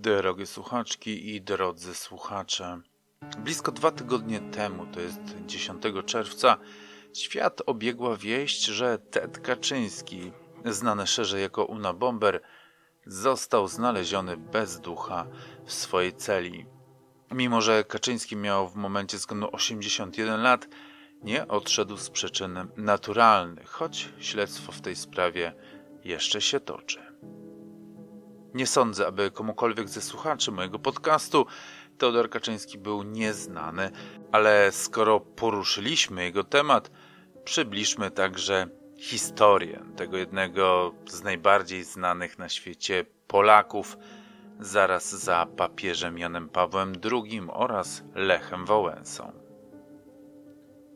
Drogie słuchaczki i drodzy słuchacze, blisko dwa tygodnie temu, to jest 10 czerwca, świat obiegła wieść, że Ted Kaczyński, znany szerzej jako Una Bomber, został znaleziony bez ducha w swojej celi. Mimo, że Kaczyński miał w momencie zgonu 81 lat, nie odszedł z przyczyn naturalnych, choć śledztwo w tej sprawie jeszcze się toczy. Nie sądzę, aby komukolwiek ze słuchaczy mojego podcastu Teodor Kaczyński był nieznany, ale skoro poruszyliśmy jego temat, przybliżmy także historię tego jednego z najbardziej znanych na świecie Polaków, zaraz za papieżem Janem Pawłem II oraz Lechem Wałęsą.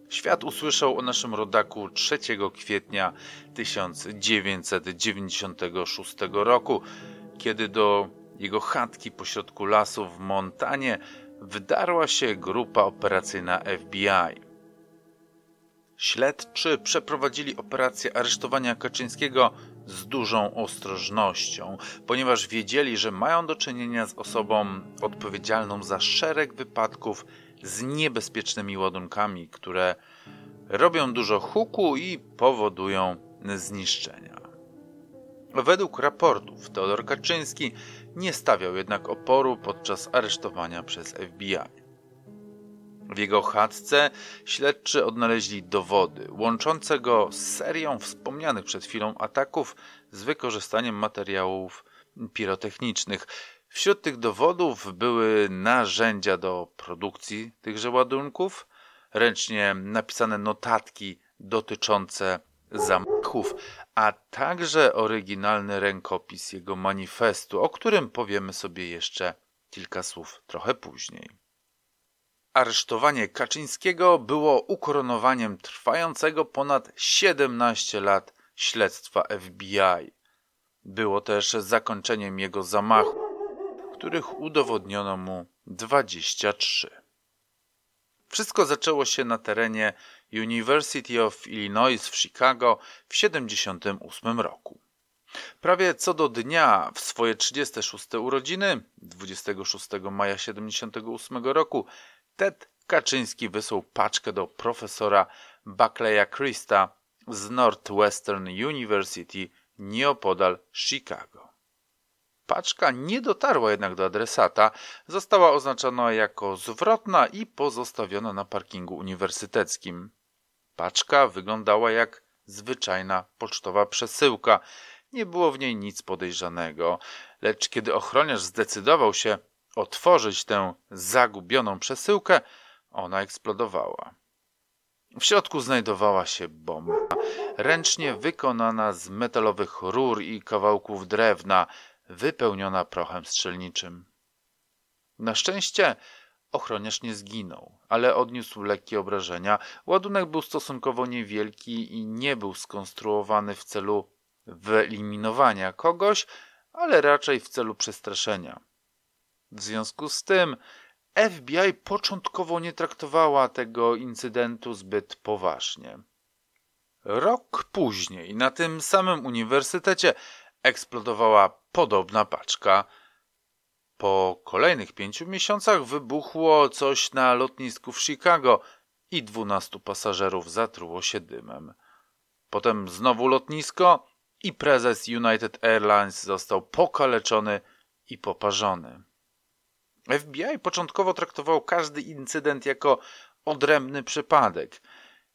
Świat usłyszał o naszym rodaku 3 kwietnia 1996 roku, kiedy do jego chatki pośrodku lasu w Montanie wdarła się grupa operacyjna FBI. Śledczy przeprowadzili operację aresztowania Kaczyńskiego z dużą ostrożnością, ponieważ wiedzieli, że mają do czynienia z osobą odpowiedzialną za szereg wypadków z niebezpiecznymi ładunkami, które robią dużo huku i powodują zniszczenia. Według raportów Teodor Kaczyński nie stawiał jednak oporu podczas aresztowania przez FBI. W jego chatce śledczy odnaleźli dowody łączące go z serią wspomnianych przed chwilą ataków z wykorzystaniem materiałów pirotechnicznych. Wśród tych dowodów były narzędzia do produkcji tychże ładunków, ręcznie napisane notatki dotyczące zamachów, a także oryginalny rękopis jego manifestu, o którym powiemy sobie jeszcze kilka słów trochę później. Aresztowanie Kaczyńskiego było ukoronowaniem trwającego ponad 17 lat śledztwa FBI. Było też zakończeniem jego zamachu, których udowodniono mu 23. Wszystko zaczęło się na terenie University of Illinois w Chicago w 1978 roku. Prawie co do dnia w swoje 36 urodziny, 26 maja 1978 roku, Ted Kaczyński wysłał paczkę do profesora Buckleya Christa z Northwestern University nieopodal Chicago. Paczka nie dotarła jednak do adresata, została oznaczona jako zwrotna i pozostawiona na parkingu uniwersyteckim. Paczka wyglądała jak zwyczajna pocztowa przesyłka. Nie było w niej nic podejrzanego, lecz kiedy ochroniarz zdecydował się otworzyć tę zagubioną przesyłkę, ona eksplodowała. W środku znajdowała się bomba, ręcznie wykonana z metalowych rur i kawałków drewna, wypełniona prochem strzelniczym. Na szczęście ochroniarz nie zginął, ale odniósł lekkie obrażenia. Ładunek był stosunkowo niewielki i nie był skonstruowany w celu wyeliminowania kogoś, ale raczej w celu przestraszenia. W związku z tym FBI początkowo nie traktowała tego incydentu zbyt poważnie. Rok później na tym samym uniwersytecie eksplodowała podobna paczka. Po kolejnych pięciu miesiącach wybuchło coś na lotnisku w Chicago i dwunastu pasażerów zatruło się dymem. Potem znowu lotnisko i prezes United Airlines został pokaleczony i poparzony. FBI początkowo traktował każdy incydent jako odrębny przypadek.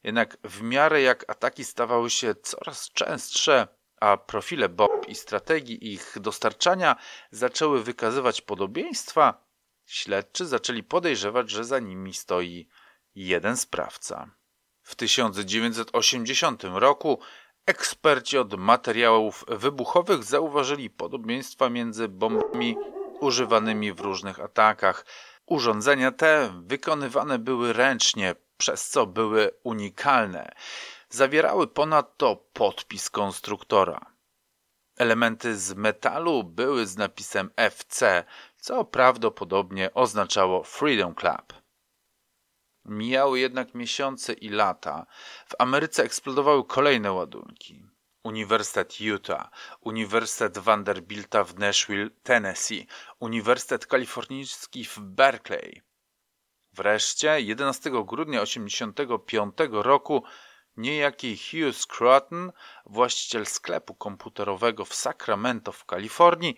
Jednak w miarę jak ataki stawały się coraz częstsze, a profile Bob i strategii ich dostarczania zaczęły wykazywać podobieństwa, śledczy zaczęli podejrzewać, że za nimi stoi jeden sprawca. W 1980 roku eksperci od materiałów wybuchowych zauważyli podobieństwa między bombami używanymi w różnych atakach. Urządzenia te wykonywane były ręcznie, przez co były unikalne. Zawierały ponadto podpis konstruktora. Elementy z metalu były z napisem FC, co prawdopodobnie oznaczało Freedom Club. Mijały jednak miesiące i lata. W Ameryce eksplodowały kolejne ładunki. Uniwersytet Utah, Uniwersytet Vanderbilta w Nashville, Tennessee, Uniwersytet Kalifornijski w Berkeley. Wreszcie 11 grudnia 1985 roku niejaki Hugh Scruton, właściciel sklepu komputerowego w Sacramento w Kalifornii,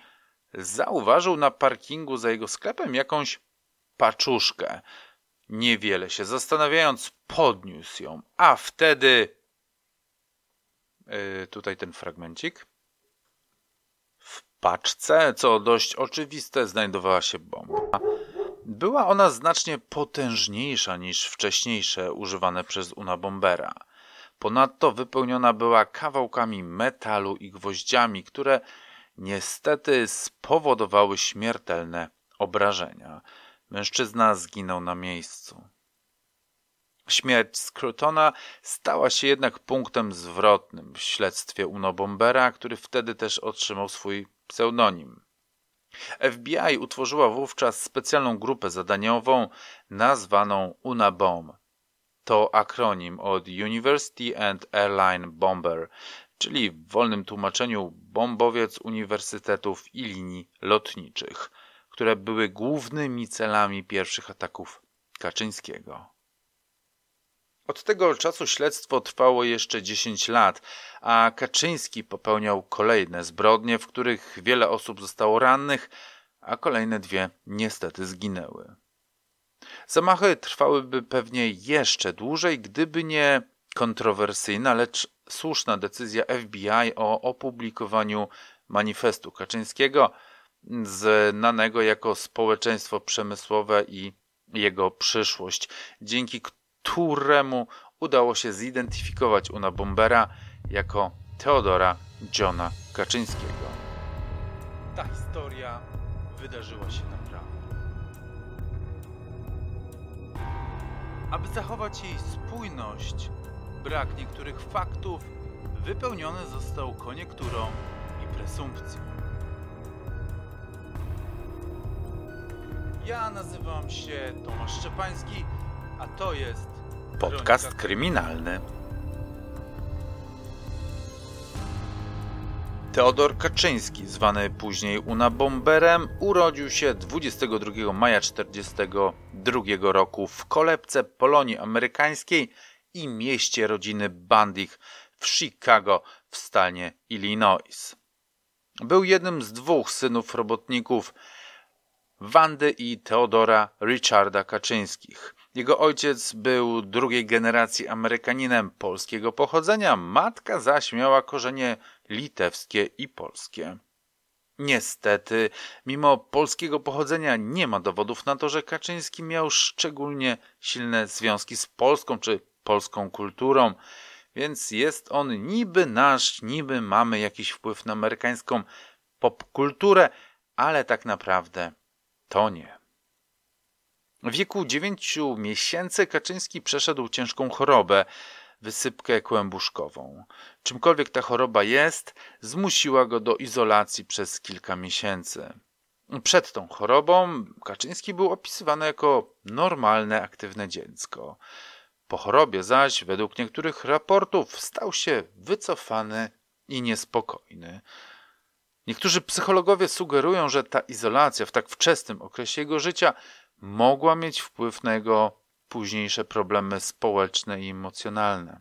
zauważył na parkingu za jego sklepem jakąś paczuszkę. Niewiele się zastanawiając, podniósł ją, a wtedy. Yy, tutaj ten fragmencik. W paczce, co dość oczywiste, znajdowała się bomba. Była ona znacznie potężniejsza niż wcześniejsze używane przez Unabombera. Ponadto wypełniona była kawałkami metalu i gwoździami, które niestety spowodowały śmiertelne obrażenia. Mężczyzna zginął na miejscu. Śmierć Scrutona stała się jednak punktem zwrotnym w śledztwie Unobombera, który wtedy też otrzymał swój pseudonim. FBI utworzyła wówczas specjalną grupę zadaniową nazwaną UNABOM. To akronim od University and Airline Bomber, czyli w wolnym tłumaczeniu bombowiec uniwersytetów i linii lotniczych, które były głównymi celami pierwszych ataków Kaczyńskiego. Od tego czasu śledztwo trwało jeszcze 10 lat, a Kaczyński popełniał kolejne zbrodnie, w których wiele osób zostało rannych, a kolejne dwie niestety zginęły. Zamachy trwałyby pewnie jeszcze dłużej, gdyby nie kontrowersyjna, lecz słuszna decyzja FBI o opublikowaniu manifestu Kaczyńskiego, znanego jako społeczeństwo przemysłowe i jego przyszłość, dzięki któremu udało się zidentyfikować Una Bombera jako Teodora Johna Kaczyńskiego. Ta historia wydarzyła się naprawdę. Aby zachować jej spójność, brak niektórych faktów wypełniony został koniekturą i presumpcją. Ja nazywam się Tomasz Szczepański, a to jest podcast kryminalny. Teodor Kaczyński, zwany później Unabomberem, urodził się 22 maja 1942 roku w kolebce Polonii Amerykańskiej i mieście rodziny Bandich w Chicago w stanie Illinois. Był jednym z dwóch synów robotników Wandy i Teodora Richarda Kaczyńskich. Jego ojciec był drugiej generacji Amerykaninem polskiego pochodzenia, matka zaś miała korzenie litewskie i polskie. Niestety, mimo polskiego pochodzenia nie ma dowodów na to, że Kaczyński miał szczególnie silne związki z Polską czy polską kulturą, więc jest on niby nasz, niby mamy jakiś wpływ na amerykańską popkulturę, ale tak naprawdę to nie. W wieku dziewięciu miesięcy Kaczyński przeszedł ciężką chorobę, wysypkę kłębuszkową. Czymkolwiek ta choroba jest, zmusiła go do izolacji przez kilka miesięcy. Przed tą chorobą Kaczyński był opisywany jako normalne, aktywne dziecko. Po chorobie zaś, według niektórych raportów, stał się wycofany i niespokojny. Niektórzy psychologowie sugerują, że ta izolacja w tak wczesnym okresie jego życia mogła mieć wpływ na jego późniejsze problemy społeczne i emocjonalne.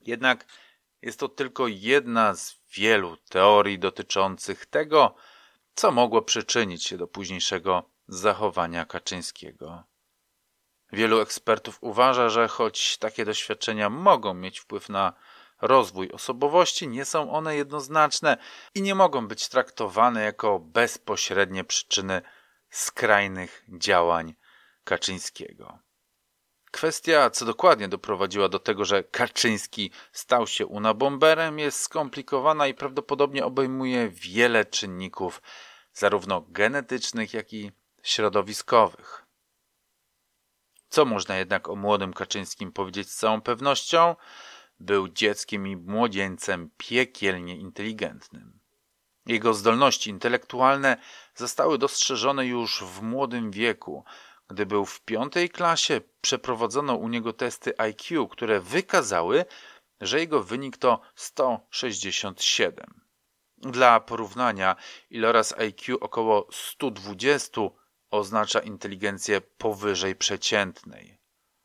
Jednak jest to tylko jedna z wielu teorii dotyczących tego, co mogło przyczynić się do późniejszego zachowania Kaczyńskiego. Wielu ekspertów uważa, że choć takie doświadczenia mogą mieć wpływ na rozwój osobowości, nie są one jednoznaczne i nie mogą być traktowane jako bezpośrednie przyczyny skrajnych działań Kaczyńskiego. Kwestia, co dokładnie doprowadziła do tego, że Kaczyński stał się unabomberem, jest skomplikowana i prawdopodobnie obejmuje wiele czynników, zarówno genetycznych, jak i środowiskowych. Co można jednak o młodym Kaczyńskim powiedzieć z całą pewnością? Był dzieckiem i młodzieńcem piekielnie inteligentnym. Jego zdolności intelektualne zostały dostrzeżone już w młodym wieku. Gdy był w piątej klasie, przeprowadzono u niego testy IQ, które wykazały, że jego wynik to 167. Dla porównania, iloraz IQ około 120 oznacza inteligencję powyżej przeciętnej.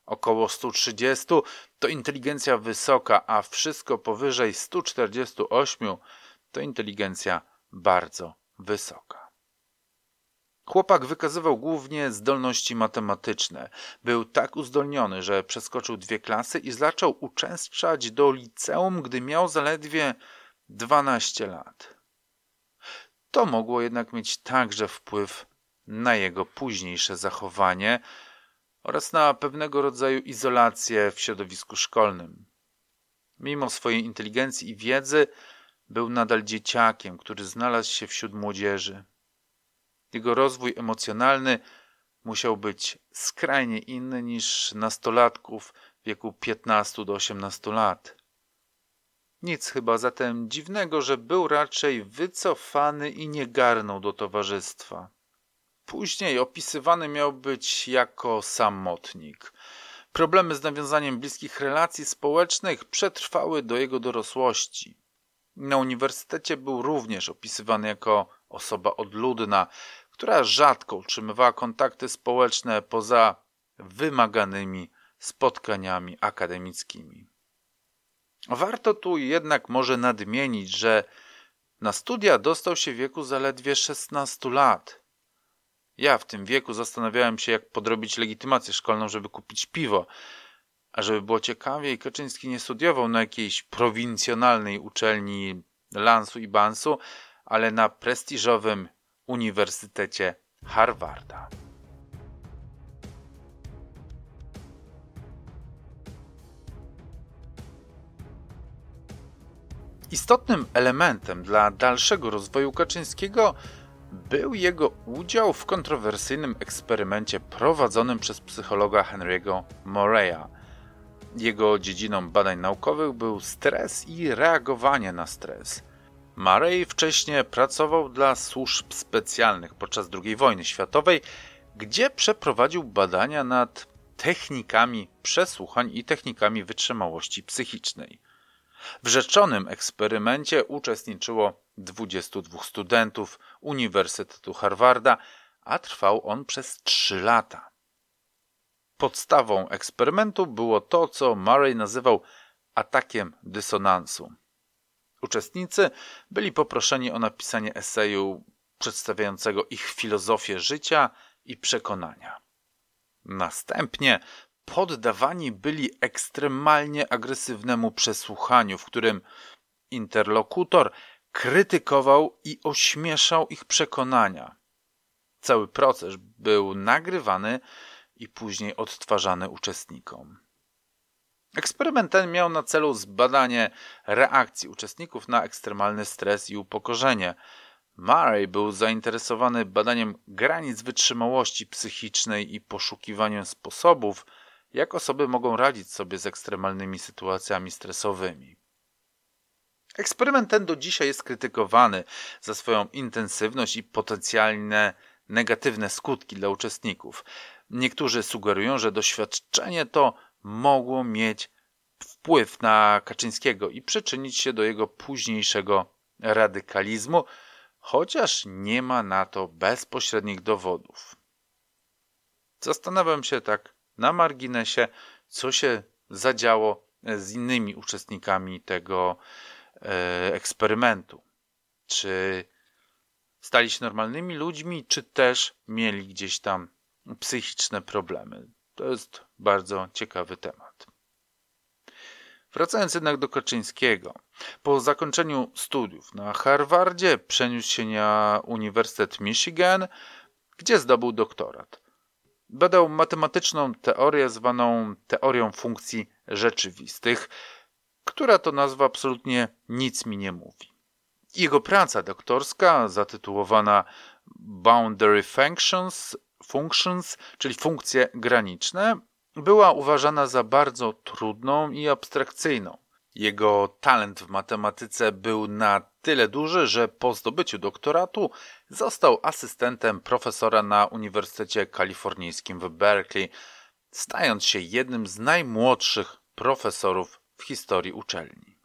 Około 130 to inteligencja wysoka, a wszystko powyżej 148 to inteligencja bardzo wysoka. Chłopak wykazywał głównie zdolności matematyczne. Był tak uzdolniony, że przeskoczył dwie klasy i zaczął uczęszczać do liceum, gdy miał zaledwie 12 lat. To mogło jednak mieć także wpływ na jego późniejsze zachowanie oraz na pewnego rodzaju izolację w środowisku szkolnym. Mimo swojej inteligencji i wiedzy, był nadal dzieciakiem, który znalazł się wśród młodzieży. Jego rozwój emocjonalny musiał być skrajnie inny niż nastolatków w wieku 15 do 18 lat. Nic chyba zatem dziwnego, że był raczej wycofany i nie garnął do towarzystwa. Później opisywany miał być jako samotnik. Problemy z nawiązaniem bliskich relacji społecznych przetrwały do jego dorosłości. Na uniwersytecie był również opisywany jako osoba odludna, która rzadko utrzymywała kontakty społeczne poza wymaganymi spotkaniami akademickimi. Warto tu jednak może nadmienić, że na studia dostał się w wieku zaledwie 16 lat. Ja w tym wieku zastanawiałem się, jak podrobić legitymację szkolną, żeby kupić piwo. A żeby było ciekawiej, Kaczyński nie studiował na jakiejś prowincjonalnej uczelni Lansu i Bansu, ale na prestiżowym Uniwersytecie Harvarda. Istotnym elementem dla dalszego rozwoju Kaczyńskiego był jego udział w kontrowersyjnym eksperymencie prowadzonym przez psychologa Henry'ego Moreya. Jego dziedziną badań naukowych był stres i reagowanie na stres. Murray wcześniej pracował dla służb specjalnych podczas II wojny światowej, gdzie przeprowadził badania nad technikami przesłuchań i technikami wytrzymałości psychicznej. W rzeczonym eksperymencie uczestniczyło 22 studentów Uniwersytetu Harvarda, a trwał on przez 3 lata. Podstawą eksperymentu było to, co Murray nazywał atakiem dysonansu. Uczestnicy byli poproszeni o napisanie eseju przedstawiającego ich filozofię życia i przekonania. Następnie poddawani byli ekstremalnie agresywnemu przesłuchaniu, w którym interlokutor krytykował i ośmieszał ich przekonania. Cały proces był nagrywany i później odtwarzany uczestnikom. Eksperyment ten miał na celu zbadanie reakcji uczestników na ekstremalny stres i upokorzenie. Murray był zainteresowany badaniem granic wytrzymałości psychicznej i poszukiwaniem sposobów, jak osoby mogą radzić sobie z ekstremalnymi sytuacjami stresowymi. Eksperyment ten do dzisiaj jest krytykowany za swoją intensywność i potencjalne negatywne skutki dla uczestników. Niektórzy sugerują, że doświadczenie to mogło mieć wpływ na Kaczyńskiego i przyczynić się do jego późniejszego radykalizmu, chociaż nie ma na to bezpośrednich dowodów. Zastanawiam się tak na marginesie, co się zadziało z innymi uczestnikami tego e, eksperymentu. Czy stali się normalnymi ludźmi, czy też mieli gdzieś tam psychiczne problemy? To jest bardzo ciekawy temat. Wracając jednak do Kaczyńskiego. Po zakończeniu studiów na Harvardzie przeniósł się na Uniwersytet Michigan, gdzie zdobył doktorat. Badał matematyczną teorię zwaną teorią funkcji rzeczywistych, która to nazwa absolutnie nic mi nie mówi. Jego praca doktorska, zatytułowana Boundary Functions, Functions, czyli funkcje graniczne, była uważana za bardzo trudną i abstrakcyjną. Jego talent w matematyce był na tyle duży, że po zdobyciu doktoratu został asystentem profesora na Uniwersytecie Kalifornijskim w Berkeley, stając się jednym z najmłodszych profesorów w historii uczelni.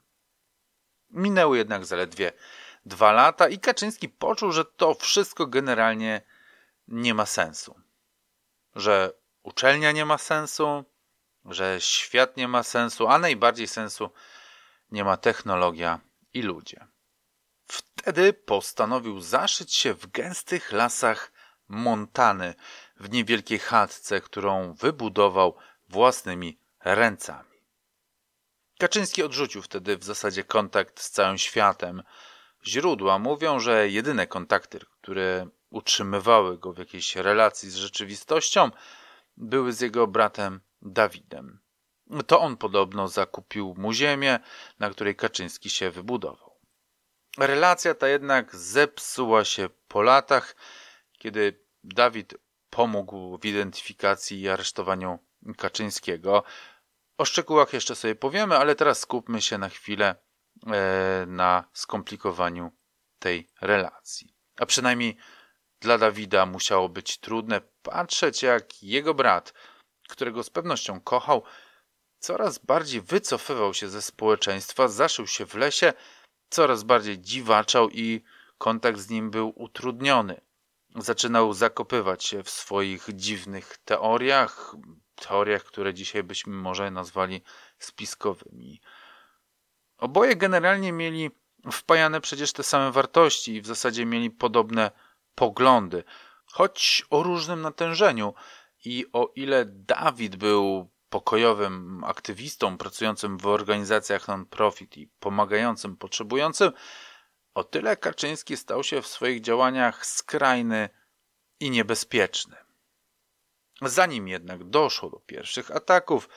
Minęły jednak zaledwie dwa lata i Kaczyński poczuł, że to wszystko generalnie nie ma sensu. Że uczelnia nie ma sensu, że świat nie ma sensu, a najbardziej sensu nie ma technologia i ludzie. Wtedy postanowił zaszyć się w gęstych lasach Montany, w niewielkiej chatce, którą wybudował własnymi ręcami. Kaczyński odrzucił wtedy w zasadzie kontakt z całym światem. Źródła mówią, że jedyne kontakty, które utrzymywały go w jakiejś relacji z rzeczywistością, były z jego bratem Dawidem. To on podobno zakupił mu ziemię, na której Kaczyński się wybudował. Relacja ta jednak zepsuła się po latach, kiedy Dawid pomógł w identyfikacji i aresztowaniu Kaczyńskiego. O szczegółach jeszcze sobie powiemy, ale teraz skupmy się na chwilę e, na skomplikowaniu tej relacji. A przynajmniej dla Dawida musiało być trudne patrzeć, jak jego brat, którego z pewnością kochał, coraz bardziej wycofywał się ze społeczeństwa, zaszył się w lesie, coraz bardziej dziwaczał i kontakt z nim był utrudniony. Zaczynał zakopywać się w swoich dziwnych teoriach, teoriach, które dzisiaj byśmy może nazwali spiskowymi. Oboje generalnie mieli wpajane przecież te same wartości i w zasadzie mieli podobne poglądy, choć o różnym natężeniu. I o ile Dawid był pokojowym aktywistą pracującym w organizacjach non-profit i pomagającym potrzebującym, o tyle Kaczyński stał się w swoich działaniach skrajny i niebezpieczny. Zanim jednak doszło do pierwszych ataków,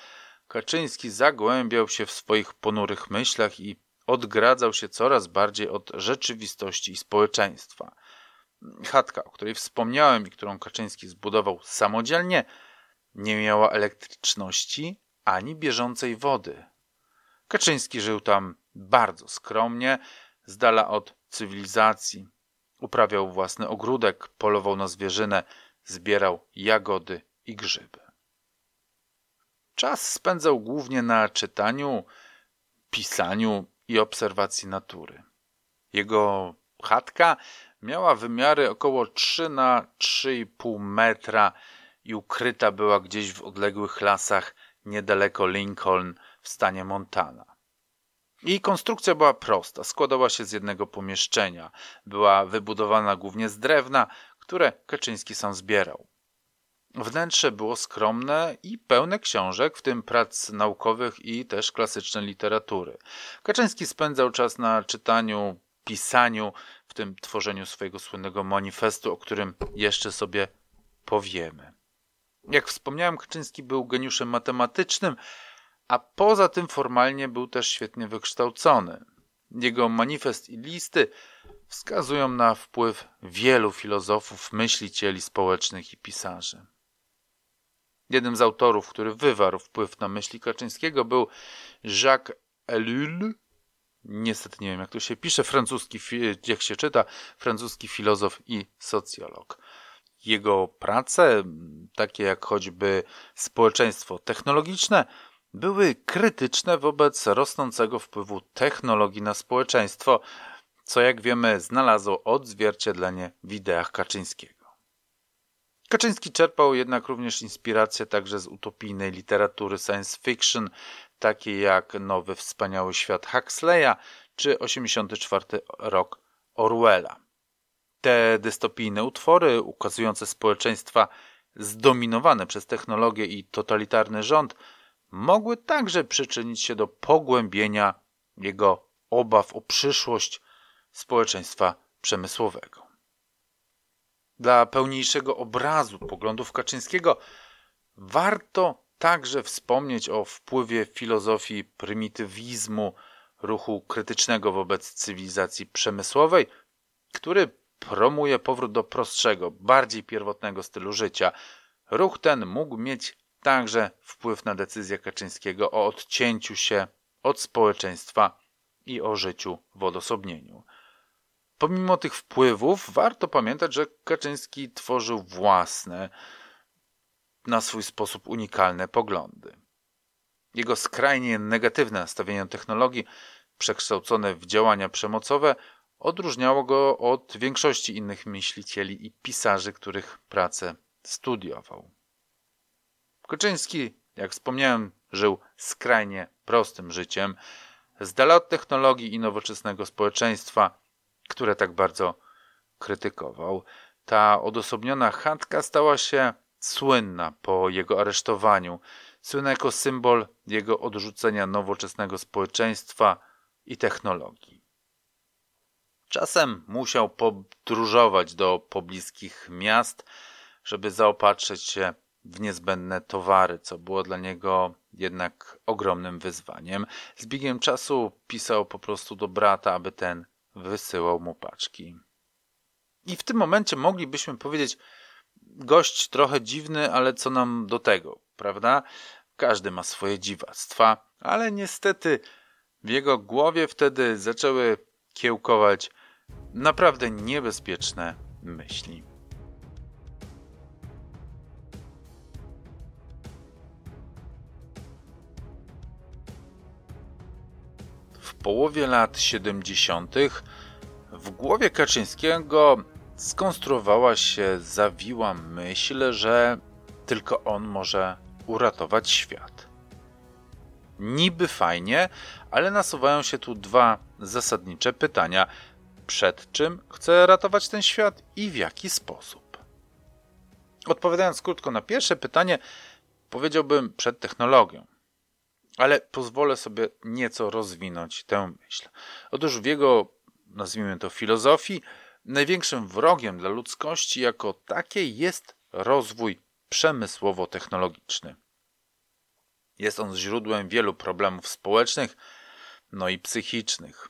Kaczyński zagłębiał się w swoich ponurych myślach i odgradzał się coraz bardziej od rzeczywistości i społeczeństwa. Chatka, o której wspomniałem i którą Kaczyński zbudował samodzielnie, nie miała elektryczności ani bieżącej wody. Kaczyński żył tam bardzo skromnie, z dala od cywilizacji. Uprawiał własny ogródek, polował na zwierzynę, zbierał jagody i grzyby. Czas spędzał głównie na czytaniu, pisaniu i obserwacji natury. Jego chatka miała wymiary około 3 na 3,5 metra i ukryta była gdzieś w odległych lasach niedaleko Lincoln w stanie Montana. Jej konstrukcja była prosta, składała się z jednego pomieszczenia. Była wybudowana głównie z drewna, które Kaczyński sam zbierał. Wnętrze było skromne i pełne książek, w tym prac naukowych i też klasycznej literatury. Kaczyński spędzał czas na czytaniu, pisaniu, w tym tworzeniu swojego słynnego manifestu, o którym jeszcze sobie powiemy. Jak wspomniałem, Kaczyński był geniuszem matematycznym, a poza tym formalnie był też świetnie wykształcony. Jego manifest i listy wskazują na wpływ wielu filozofów, myślicieli społecznych i pisarzy. Jednym z autorów, który wywarł wpływ na myśli Kaczyńskiego był Jacques Ellul. Niestety nie wiem, jak to się pisze, francuski, jak się czyta, francuski filozof i socjolog. Jego prace, takie jak choćby społeczeństwo technologiczne, były krytyczne wobec rosnącego wpływu technologii na społeczeństwo, co jak wiemy znalazło odzwierciedlenie w ideach Kaczyńskiego. Kaczyński czerpał jednak również inspirację także z utopijnej literatury science fiction, takiej jak Nowy Wspaniały Świat Huxleya czy 84 rok Orwella. Te dystopijne utwory ukazujące społeczeństwa zdominowane przez technologię i totalitarny rząd mogły także przyczynić się do pogłębienia jego obaw o przyszłość społeczeństwa przemysłowego. Dla pełniejszego obrazu poglądów Kaczyńskiego warto także wspomnieć o wpływie filozofii prymitywizmu, ruchu krytycznego wobec cywilizacji przemysłowej, który promuje powrót do prostszego, bardziej pierwotnego stylu życia. Ruch ten mógł mieć także wpływ na decyzję Kaczyńskiego o odcięciu się od społeczeństwa i o życiu w odosobnieniu. Pomimo tych wpływów, warto pamiętać, że Kaczyński tworzył własne, na swój sposób unikalne poglądy. Jego skrajnie negatywne nastawienie do technologii, przekształcone w działania przemocowe, odróżniało go od większości innych myślicieli i pisarzy, których pracę studiował. Koczyński, jak wspomniałem, żył skrajnie prostym życiem, z dala od technologii i nowoczesnego społeczeństwa, które tak bardzo krytykował. Ta odosobniona chatka stała się słynna po jego aresztowaniu, słynna jako symbol jego odrzucenia nowoczesnego społeczeństwa i technologii. Czasem musiał podróżować do pobliskich miast, żeby zaopatrzyć się w niezbędne towary, co było dla niego jednak ogromnym wyzwaniem. Z biegiem czasu pisał po prostu do brata, aby ten wysyłał mu paczki. I w tym momencie moglibyśmy powiedzieć, gość trochę dziwny, ale co nam do tego, prawda? Każdy ma swoje dziwactwa, ale niestety w jego głowie wtedy zaczęły kiełkować naprawdę niebezpieczne myśli. W połowie lat 70. w głowie Kaczyńskiego skonstruowała się zawiła myśl, że tylko on może uratować świat. Niby fajnie, ale nasuwają się tu dwa zasadnicze pytania: przed czym chce ratować ten świat i w jaki sposób? Odpowiadając krótko na pierwsze pytanie, powiedziałbym przed technologią. Ale pozwolę sobie nieco rozwinąć tę myśl. Otóż w jego, nazwijmy to, filozofii, największym wrogiem dla ludzkości jako takiej jest rozwój przemysłowo-technologiczny. Jest on źródłem wielu problemów społecznych, no i psychicznych.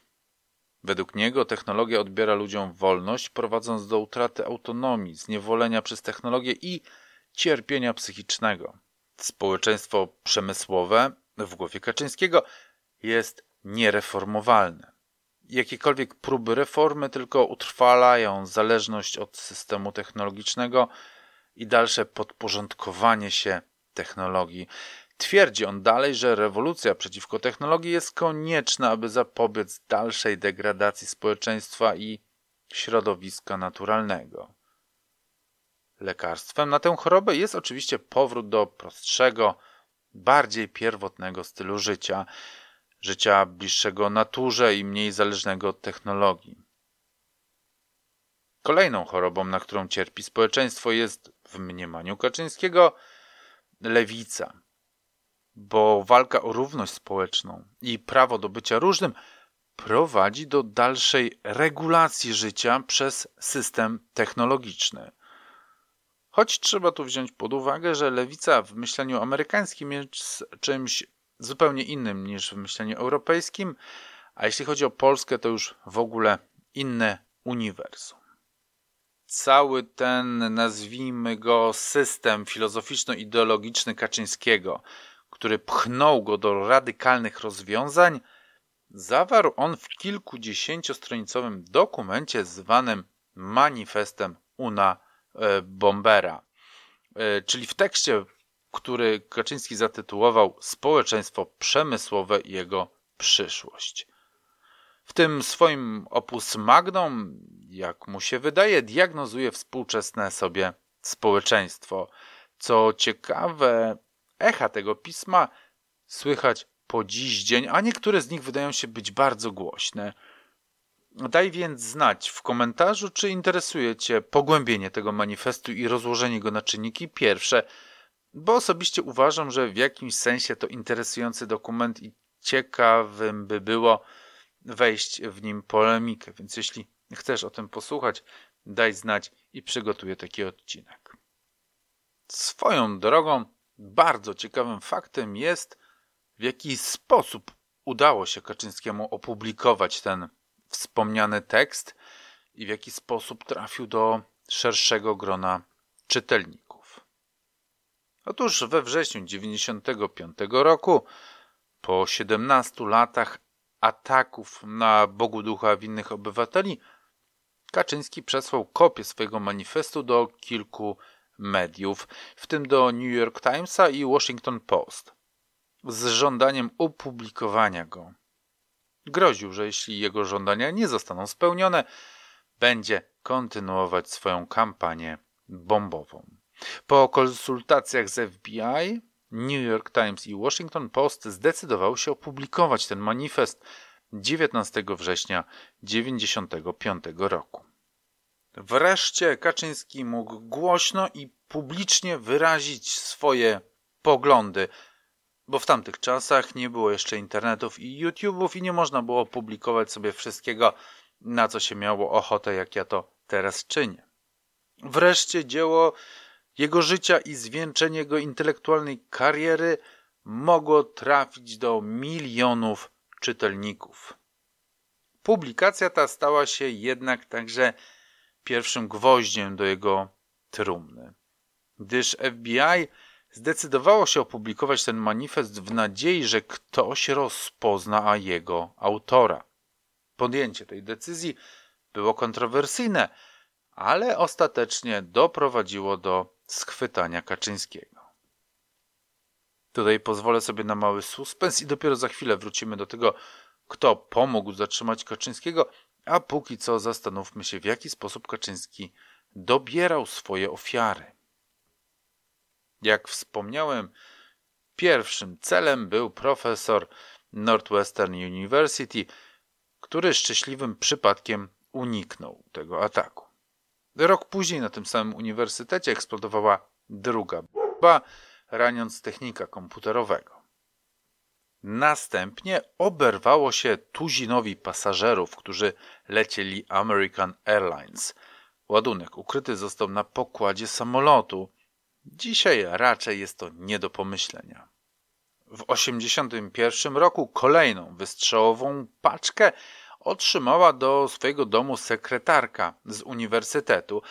Według niego technologia odbiera ludziom wolność, prowadząc do utraty autonomii, zniewolenia przez technologię i cierpienia psychicznego. Społeczeństwo przemysłowe w głowie Kaczyńskiego jest niereformowalne. Jakiekolwiek próby reformy tylko utrwalają zależność od systemu technologicznego i dalsze podporządkowanie się technologii. Twierdzi on dalej, że rewolucja przeciwko technologii jest konieczna, aby zapobiec dalszej degradacji społeczeństwa i środowiska naturalnego. Lekarstwem na tę chorobę jest oczywiście powrót do prostszego, bardziej pierwotnego stylu życia, życia bliższego naturze i mniej zależnego od technologii. Kolejną chorobą, na którą cierpi społeczeństwo, jest w mniemaniu Kaczyńskiego lewica, bo walka o równość społeczną i prawo do bycia różnym prowadzi do dalszej regulacji życia przez system technologiczny. Choć trzeba tu wziąć pod uwagę, że lewica w myśleniu amerykańskim jest czymś zupełnie innym niż w myśleniu europejskim, a jeśli chodzi o Polskę, to już w ogóle inne uniwersum. Cały ten, nazwijmy go, system filozoficzno-ideologiczny Kaczyńskiego, który pchnął go do radykalnych rozwiązań, zawarł on w kilkudziesięciostronicowym dokumencie zwanym Manifestem Una E, Bombera, e, czyli w tekście, który Kaczyński zatytułował Społeczeństwo przemysłowe i jego przyszłość. W tym swoim opus magnum, jak mu się wydaje, diagnozuje współczesne sobie społeczeństwo. Co ciekawe, echa tego pisma słychać po dziś dzień, a niektóre z nich wydają się być bardzo głośne. Daj więc znać w komentarzu, czy interesuje Cię pogłębienie tego manifestu i rozłożenie go na czynniki pierwsze, bo osobiście uważam, że w jakimś sensie to interesujący dokument i ciekawym by było wejść w nim polemikę. Więc jeśli chcesz o tym posłuchać, daj znać i przygotuję taki odcinek. Swoją drogą, bardzo ciekawym faktem jest, w jaki sposób udało się Kaczyńskiemu opublikować ten wspomniany tekst i w jaki sposób trafił do szerszego grona czytelników. Otóż we wrześniu 1995 roku, po 17 latach ataków na Bogu Ducha winnych obywateli, Kaczyński przesłał kopię swojego manifestu do kilku mediów, w tym do New York Timesa i Washington Post. z żądaniem opublikowania go. Groził, że jeśli jego żądania nie zostaną spełnione, będzie kontynuować swoją kampanię bombową. Po konsultacjach z FBI, New York Times i Washington Post zdecydowały się opublikować ten manifest 19 września 1995 roku. Wreszcie Kaczyński mógł głośno i publicznie wyrazić swoje poglądy, bo w tamtych czasach nie było jeszcze internetów i YouTube'ów i nie można było publikować sobie wszystkiego, na co się miało ochotę, jak ja to teraz czynię. Wreszcie dzieło jego życia i zwieńczenie jego intelektualnej kariery mogło trafić do milionów czytelników. Publikacja ta stała się jednak także pierwszym gwoździem do jego trumny, gdyż FBI zdecydowało się opublikować ten manifest w nadziei, że ktoś rozpozna jego autora. Podjęcie tej decyzji było kontrowersyjne, ale ostatecznie doprowadziło do schwytania Kaczyńskiego. Tutaj pozwolę sobie na mały suspens i dopiero za chwilę wrócimy do tego, kto pomógł zatrzymać Kaczyńskiego, a póki co zastanówmy się, w jaki sposób Kaczyński dobierał swoje ofiary. Jak wspomniałem, pierwszym celem był profesor Northwestern University, który szczęśliwym przypadkiem uniknął tego ataku. Rok później na tym samym uniwersytecie eksplodowała druga bomba, raniąc technika komputerowego. Następnie oberwało się tuzinowi pasażerów, którzy lecieli American Airlines. Ładunek ukryty został na pokładzie samolotu. Dzisiaj raczej jest to nie do pomyślenia. W 1981 roku kolejną wystrzałową paczkę otrzymała do swojego domu sekretarka z uniwersytetu.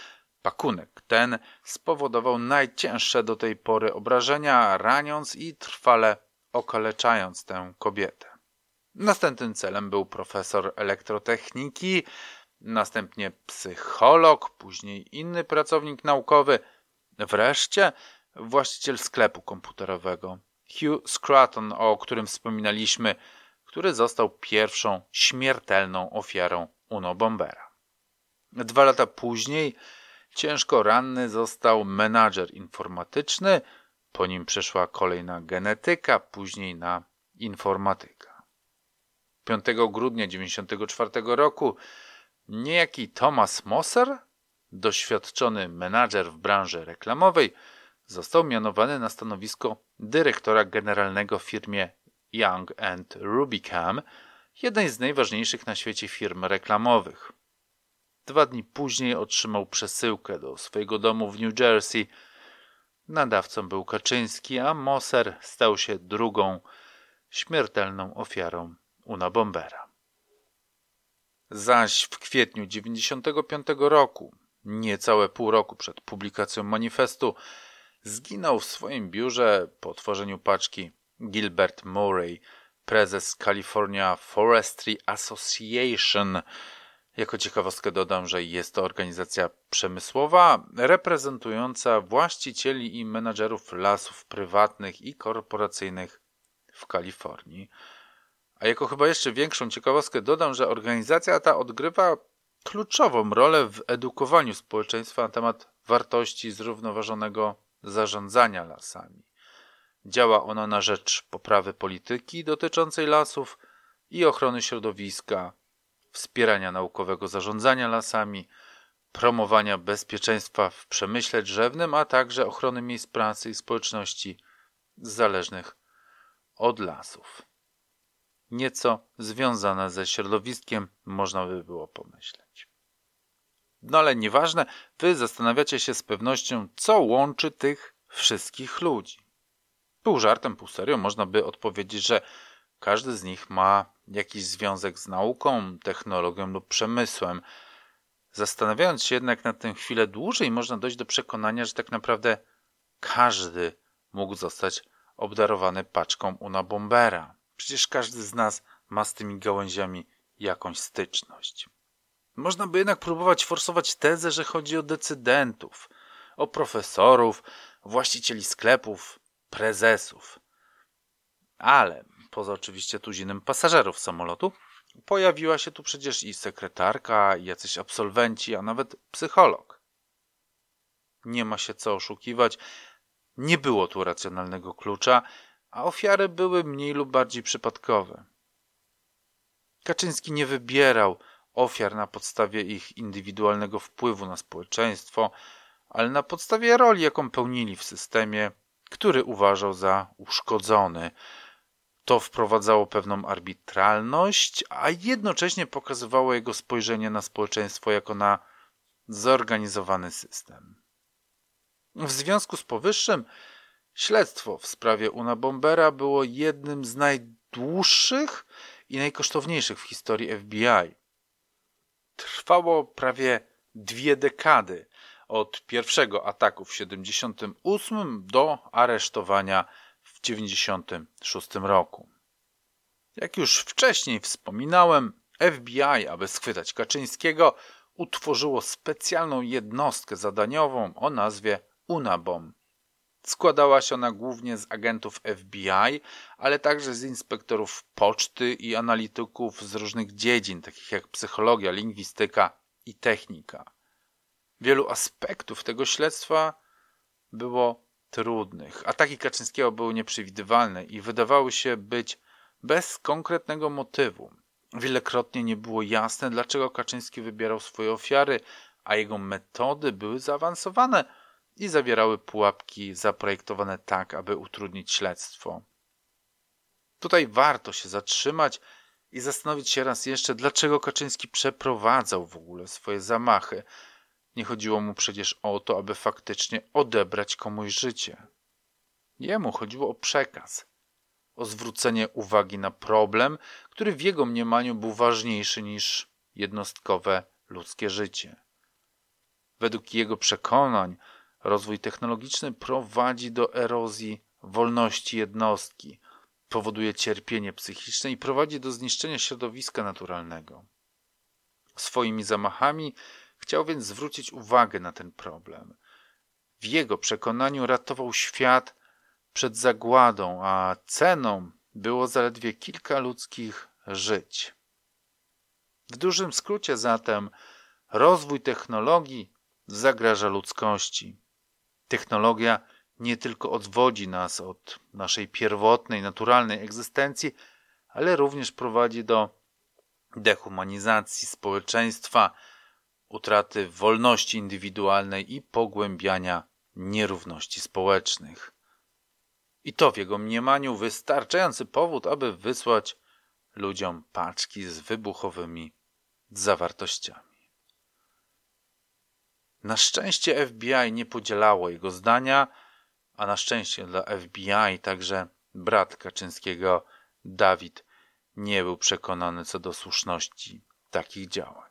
Pakunek ten spowodował najcięższe do tej pory obrażenia, raniąc i trwale okaleczając tę kobietę. Następnym celem był profesor elektrotechniki, następnie psycholog, później inny pracownik naukowy, wreszcie właściciel sklepu komputerowego Hugh Scruton, o którym wspominaliśmy, który został pierwszą śmiertelną ofiarą Uno Bombera. Dwa lata później ciężko ranny został menadżer informatyczny, po nim przeszła kolej na genetyka, później na informatyka. 5 grudnia 1994 roku niejaki Thomas Mosser, doświadczony menadżer w branży reklamowej, został mianowany na stanowisko dyrektora generalnego w firmie Young and Rubicam, jednej z najważniejszych na świecie firm reklamowych. Dwa dni później otrzymał przesyłkę do swojego domu w New Jersey. Nadawcą był Kaczyński, a Moser stał się drugą śmiertelną ofiarą Una Bombera. Zaś w kwietniu 1995 roku, niecałe pół roku przed publikacją manifestu, zginął w swoim biurze po tworzeniu paczki Gilbert Murray, prezes California Forestry Association. Jako ciekawostkę dodam, że jest to organizacja przemysłowa reprezentująca właścicieli i menadżerów lasów prywatnych i korporacyjnych w Kalifornii. A jako chyba jeszcze większą ciekawostkę dodam, że organizacja ta odgrywa kluczową rolę w edukowaniu społeczeństwa na temat wartości zrównoważonego zarządzania lasami. Działa ona na rzecz poprawy polityki dotyczącej lasów i ochrony środowiska, wspierania naukowego zarządzania lasami, promowania bezpieczeństwa w przemyśle drzewnym, a także ochrony miejsc pracy i społeczności zależnych od lasów. Nieco związane ze środowiskiem można by było pomyśleć. No ale nieważne, wy zastanawiacie się z pewnością, co łączy tych wszystkich ludzi. Pół żartem, pół serio można by odpowiedzieć, że każdy z nich ma jakiś związek z nauką, technologią lub przemysłem. Zastanawiając się jednak na tę chwilę dłużej, można dojść do przekonania, że tak naprawdę każdy mógł zostać obdarowany paczką Una Bombera. Przecież każdy z nas ma z tymi gałęziami jakąś styczność. Można by jednak próbować forsować tezę, że chodzi o decydentów, o profesorów, właścicieli sklepów, prezesów. Ale poza oczywiście tuzinem pasażerów samolotu, pojawiła się tu przecież i sekretarka, i jacyś absolwenci, a nawet psycholog. Nie ma się co oszukiwać, nie było tu racjonalnego klucza, a ofiary były mniej lub bardziej przypadkowe. Kaczyński nie wybierał ofiar na podstawie ich indywidualnego wpływu na społeczeństwo, ale na podstawie roli, jaką pełnili w systemie, który uważał za uszkodzony. To wprowadzało pewną arbitralność, a jednocześnie pokazywało jego spojrzenie na społeczeństwo jako na zorganizowany system. W związku z powyższym śledztwo w sprawie Una Bombera było jednym z najdłuższych i najkosztowniejszych w historii FBI. Trwało prawie dwie dekady od pierwszego ataku w 78 do aresztowania w 96 roku. Jak już wcześniej wspominałem, FBI, aby schwytać Kaczyńskiego, utworzyło specjalną jednostkę zadaniową o nazwie UNABOM. Składała się ona głównie z agentów FBI, ale także z inspektorów poczty i analityków z różnych dziedzin, takich jak psychologia, lingwistyka i technika. Wielu aspektów tego śledztwa było trudnych. Ataki Kaczyńskiego były nieprzewidywalne i wydawały się być bez konkretnego motywu. Wielokrotnie nie było jasne, dlaczego Kaczyński wybierał swoje ofiary, a jego metody były zaawansowane i zawierały pułapki zaprojektowane tak, aby utrudnić śledztwo. Tutaj warto się zatrzymać i zastanowić się raz jeszcze, dlaczego Kaczyński przeprowadzał w ogóle swoje zamachy. Nie chodziło mu przecież o to, aby faktycznie odebrać komuś życie. Jemu chodziło o przekaz, o zwrócenie uwagi na problem, który w jego mniemaniu był ważniejszy niż jednostkowe ludzkie życie. Według jego przekonań rozwój technologiczny prowadzi do erozji wolności jednostki, powoduje cierpienie psychiczne i prowadzi do zniszczenia środowiska naturalnego. Swoimi zamachami chciał więc zwrócić uwagę na ten problem. W jego przekonaniu ratował świat przed zagładą, a ceną było zaledwie kilka ludzkich żyć. W dużym skrócie zatem rozwój technologii zagraża ludzkości. Technologia nie tylko odwodzi nas od naszej pierwotnej, naturalnej egzystencji, ale również prowadzi do dehumanizacji społeczeństwa, utraty wolności indywidualnej i pogłębiania nierówności społecznych. I to w jego mniemaniu wystarczający powód, aby wysłać ludziom paczki z wybuchowymi zawartościami. Na szczęście FBI nie podzielało jego zdania, a na szczęście dla FBI także brat Kaczyńskiego, Dawid, nie był przekonany co do słuszności takich działań.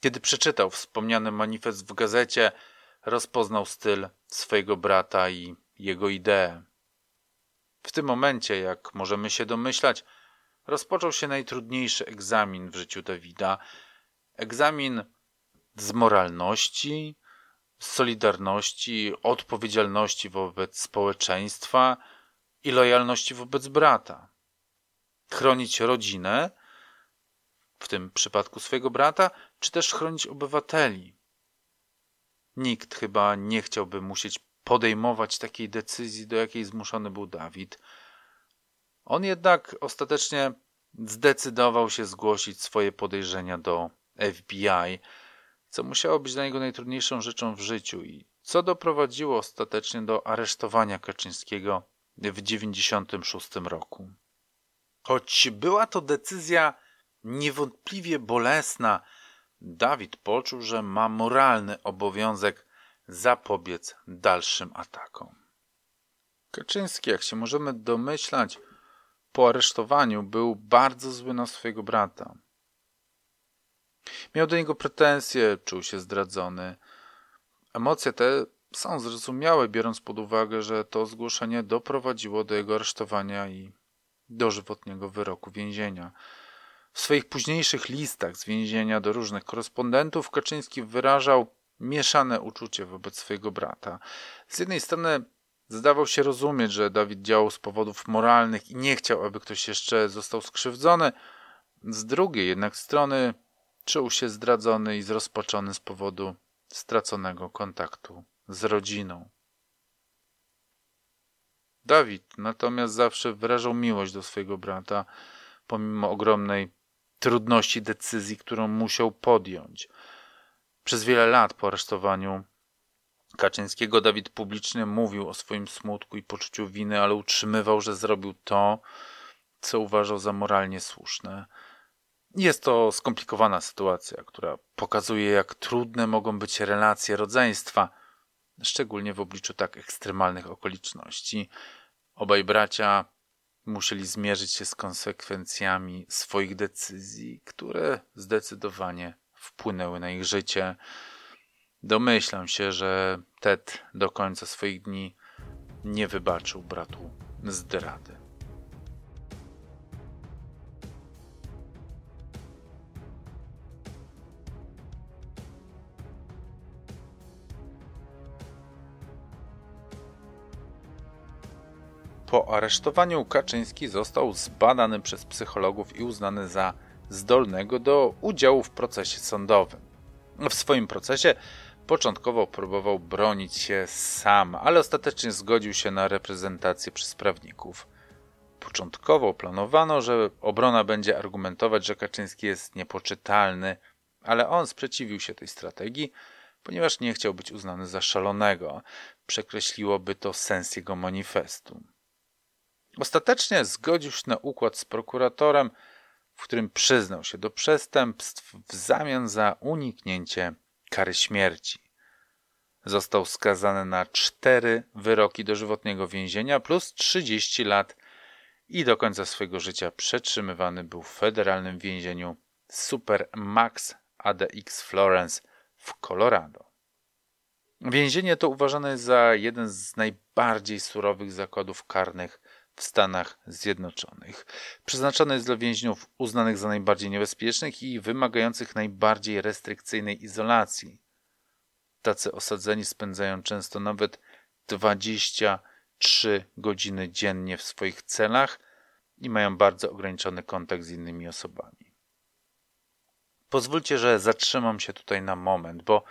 Kiedy przeczytał wspomniany manifest w gazecie, rozpoznał styl swojego brata i jego idee. W tym momencie, jak możemy się domyślać, rozpoczął się najtrudniejszy egzamin w życiu Dawida. Egzamin z moralności, z solidarności, odpowiedzialności wobec społeczeństwa i lojalności wobec brata. Chronić rodzinę, w tym przypadku swojego brata, czy też chronić obywateli. Nikt chyba nie chciałby musieć podejmować takiej decyzji, do jakiej zmuszony był Dawid. On jednak ostatecznie zdecydował się zgłosić swoje podejrzenia do FBI, co musiało być dla niego najtrudniejszą rzeczą w życiu i co doprowadziło ostatecznie do aresztowania Kaczyńskiego w 1996 roku. Choć była to decyzja niewątpliwie bolesna, Dawid poczuł, że ma moralny obowiązek zapobiec dalszym atakom. Kaczyński, jak się możemy domyślać, po aresztowaniu był bardzo zły na swojego brata. Miał do niego pretensje, czuł się zdradzony. Emocje te są zrozumiałe, biorąc pod uwagę, że to zgłoszenie doprowadziło do jego aresztowania i dożywotniego wyroku więzienia. W swoich późniejszych listach z więzienia do różnych korespondentów Kaczyński wyrażał mieszane uczucie wobec swojego brata. Z jednej strony Zdawał się rozumieć, że Dawid działał z powodów moralnych i nie chciał, aby ktoś jeszcze został skrzywdzony. Z drugiej jednak strony czuł się zdradzony i zrozpaczony z powodu straconego kontaktu z rodziną. Dawid natomiast zawsze wyrażał miłość do swojego brata, pomimo ogromnej trudności decyzji, którą musiał podjąć. Przez wiele lat po aresztowaniu Kaczyńskiego Dawid publicznie mówił o swoim smutku i poczuciu winy, ale utrzymywał, że zrobił to, co uważał za moralnie słuszne. Jest to skomplikowana sytuacja, która pokazuje, jak trudne mogą być relacje rodzeństwa, szczególnie w obliczu tak ekstremalnych okoliczności. Obaj bracia musieli zmierzyć się z konsekwencjami swoich decyzji, które zdecydowanie wpłynęły na ich życie. Domyślam się, że Ted do końca swoich dni nie wybaczył bratu zdrady. Po aresztowaniu Kaczyński został zbadany przez psychologów i uznany za zdolnego do udziału w procesie sądowym. W swoim procesie początkowo próbował bronić się sam, ale ostatecznie zgodził się na reprezentację przez prawników. Początkowo planowano, że obrona będzie argumentować, że Kaczyński jest niepoczytalny, ale on sprzeciwił się tej strategii, ponieważ nie chciał być uznany za szalonego. Przekreśliłoby to sens jego manifestu. Ostatecznie zgodził się na układ z prokuratorem, w którym przyznał się do przestępstw w zamian za uniknięcie kary śmierci. Został skazany na cztery wyroki dożywotniego więzienia plus 30 lat i do końca swojego życia przetrzymywany był w federalnym więzieniu Super Max ADX Florence w Colorado. Więzienie to uważane jest za jeden z najbardziej surowych zakładów karnych w Stanach Zjednoczonych. Przeznaczony jest dla więźniów uznanych za najbardziej niebezpiecznych i wymagających najbardziej restrykcyjnej izolacji. Tacy osadzeni spędzają często nawet 23 godziny dziennie w swoich celach i mają bardzo ograniczony kontakt z innymi osobami. Pozwólcie, że zatrzymam się tutaj na moment, bo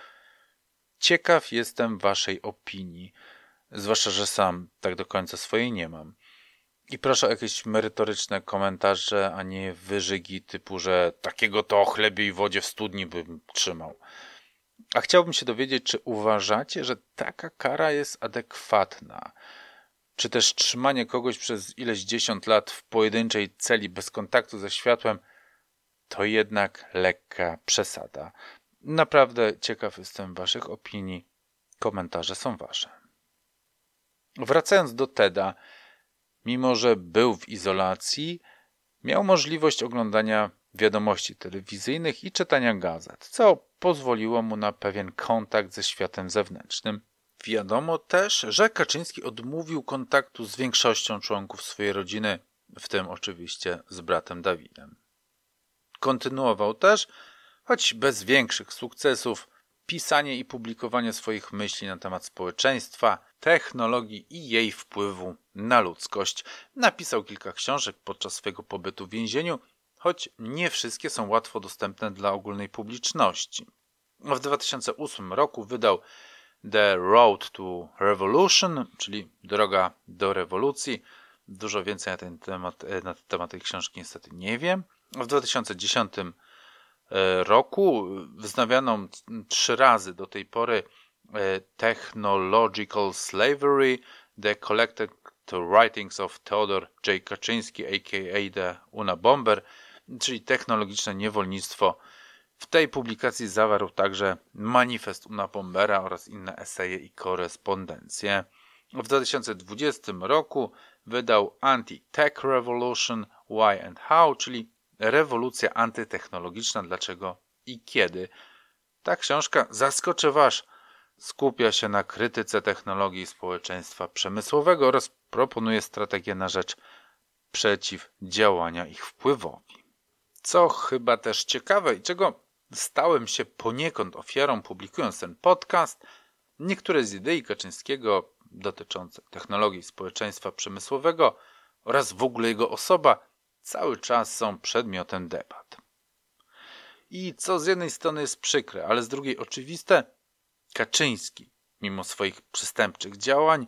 ciekaw jestem Waszej opinii, zwłaszcza, że sam tak do końca swojej nie mam. I proszę o jakieś merytoryczne komentarze, a nie wyżygi typu, że takiego to o chlebie i wodzie w studni bym trzymał. A chciałbym się dowiedzieć, czy uważacie, że taka kara jest adekwatna? Czy też trzymanie kogoś przez ileś dziesiąt lat w pojedynczej celi bez kontaktu ze światłem to jednak lekka przesada? Naprawdę ciekaw jestem Waszych opinii. Komentarze są Wasze. Wracając do Teda, mimo że był w izolacji, miał możliwość oglądania wiadomości telewizyjnych i czytania gazet, co pozwoliło mu na pewien kontakt ze światem zewnętrznym. Wiadomo też, że Kaczyński odmówił kontaktu z większością członków swojej rodziny, w tym oczywiście z bratem Dawidem. Kontynuował też, choć bez większych sukcesów, pisanie i publikowanie swoich myśli na temat społeczeństwa, technologii i jej wpływu na ludzkość. Napisał kilka książek podczas swojego pobytu w więzieniu, choć nie wszystkie są łatwo dostępne dla ogólnej publiczności. W 2008 roku wydał The Road to Revolution, czyli Droga do rewolucji. Dużo więcej na ten temat, na temat tej książki niestety nie wiem. W 2010 e, roku wznawiano trzy razy do tej pory e, Technological Slavery, The Collected Writings of Theodor J. Kaczynski, a.k.a. The Una Bomber, czyli technologiczne niewolnictwo. W tej publikacji zawarł także manifest Una Bombera oraz inne eseje i korespondencje. W 2020 roku wydał Anti-Tech Revolution Why and How, czyli rewolucja antytechnologiczna, dlaczego i kiedy. Ta książka zaskoczy Was. Skupia się na krytyce technologii społeczeństwa przemysłowego oraz proponuje strategię na rzecz przeciwdziałania ich wpływowi. Co chyba też ciekawe i czego stałem się poniekąd ofiarą publikując ten podcast, niektóre z idei Kaczyńskiego dotyczące technologii społeczeństwa przemysłowego oraz w ogóle jego osoba cały czas są przedmiotem debat. I co z jednej strony jest przykre, ale z drugiej oczywiste, Kaczyński, mimo swoich przestępczych działań,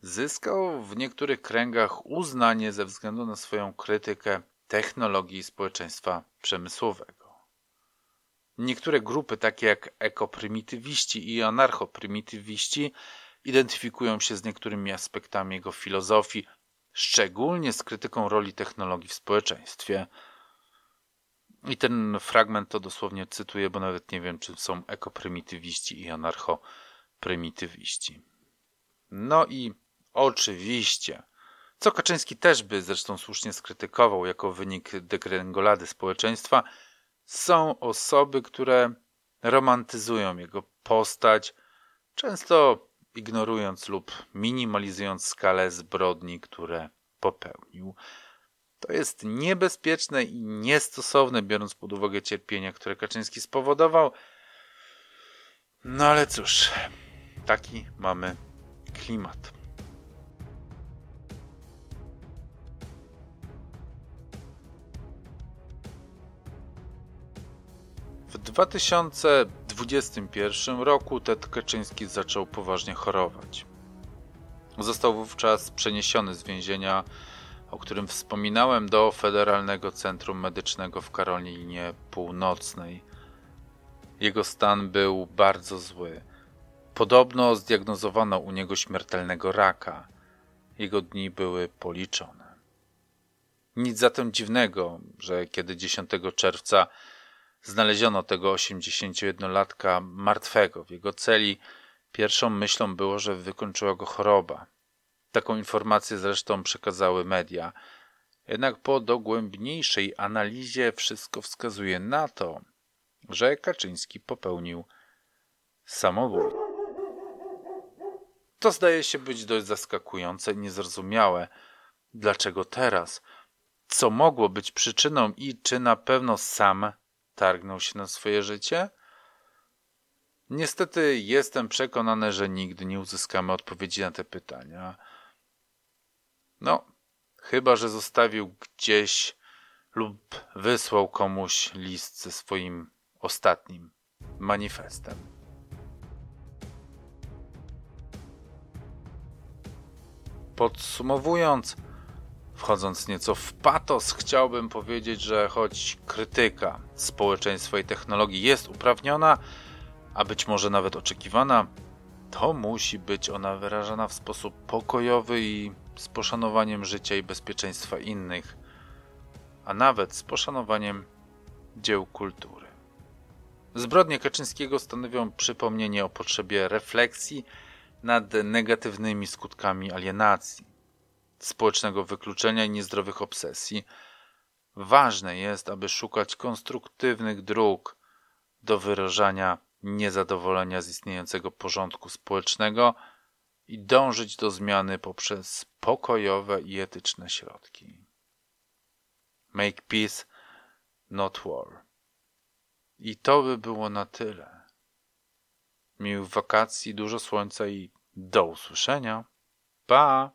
zyskał w niektórych kręgach uznanie ze względu na swoją krytykę technologii społeczeństwa przemysłowego. Niektóre grupy, takie jak ekoprymitywiści i anarchoprymitywiści, identyfikują się z niektórymi aspektami jego filozofii, szczególnie z krytyką roli technologii w społeczeństwie. I ten fragment to dosłownie cytuję, bo nawet nie wiem, czy są ekoprymitywiści i anarchoprymitywiści. No i oczywiście, co Kaczyński też by zresztą słusznie skrytykował jako wynik degrengolady społeczeństwa, są osoby, które romantyzują jego postać, często ignorując lub minimalizując skalę zbrodni, które popełnił. To jest niebezpieczne i niestosowne, biorąc pod uwagę cierpienia, które Kaczyński spowodował. No ale cóż, taki mamy klimat. W 2021 roku Ted Kaczyński zaczął poważnie chorować. Został wówczas przeniesiony z więzienia, o którym wspominałem, do Federalnego Centrum Medycznego w Karolinie Północnej. Jego stan był bardzo zły. Podobno zdiagnozowano u niego śmiertelnego raka. Jego dni były policzone. Nic zatem dziwnego, że kiedy 10 czerwca znaleziono tego 81-latka martwego w jego celi, pierwszą myślą było, że wykończyła go choroba. Taką informację zresztą przekazały media. Jednak po dogłębniejszej analizie wszystko wskazuje na to, że Kaczyński popełnił samobójstwo. To zdaje się być dość zaskakujące i niezrozumiałe. Dlaczego teraz? Co mogło być przyczyną i czy na pewno sam targnął się na swoje życie? Niestety jestem przekonany, że nigdy nie uzyskamy odpowiedzi na te pytania. No, chyba że zostawił gdzieś lub wysłał komuś list ze swoim ostatnim manifestem. Podsumowując, Wchodząc nieco w patos, chciałbym powiedzieć, że choć krytyka społeczeństwa i technologii jest uprawniona, a być może nawet oczekiwana, to musi być ona wyrażana w sposób pokojowy i z poszanowaniem życia i bezpieczeństwa innych, a nawet z poszanowaniem dzieł kultury. Zbrodnie Kaczyńskiego stanowią przypomnienie o potrzebie refleksji nad negatywnymi skutkami alienacji społecznego wykluczenia i niezdrowych obsesji. Ważne jest, aby szukać konstruktywnych dróg do wyrażania niezadowolenia z istniejącego porządku społecznego i dążyć do zmiany poprzez pokojowe i etyczne środki. Make peace, not war. I to by było na tyle. Miłych wakacji, dużo słońca i do usłyszenia. Pa!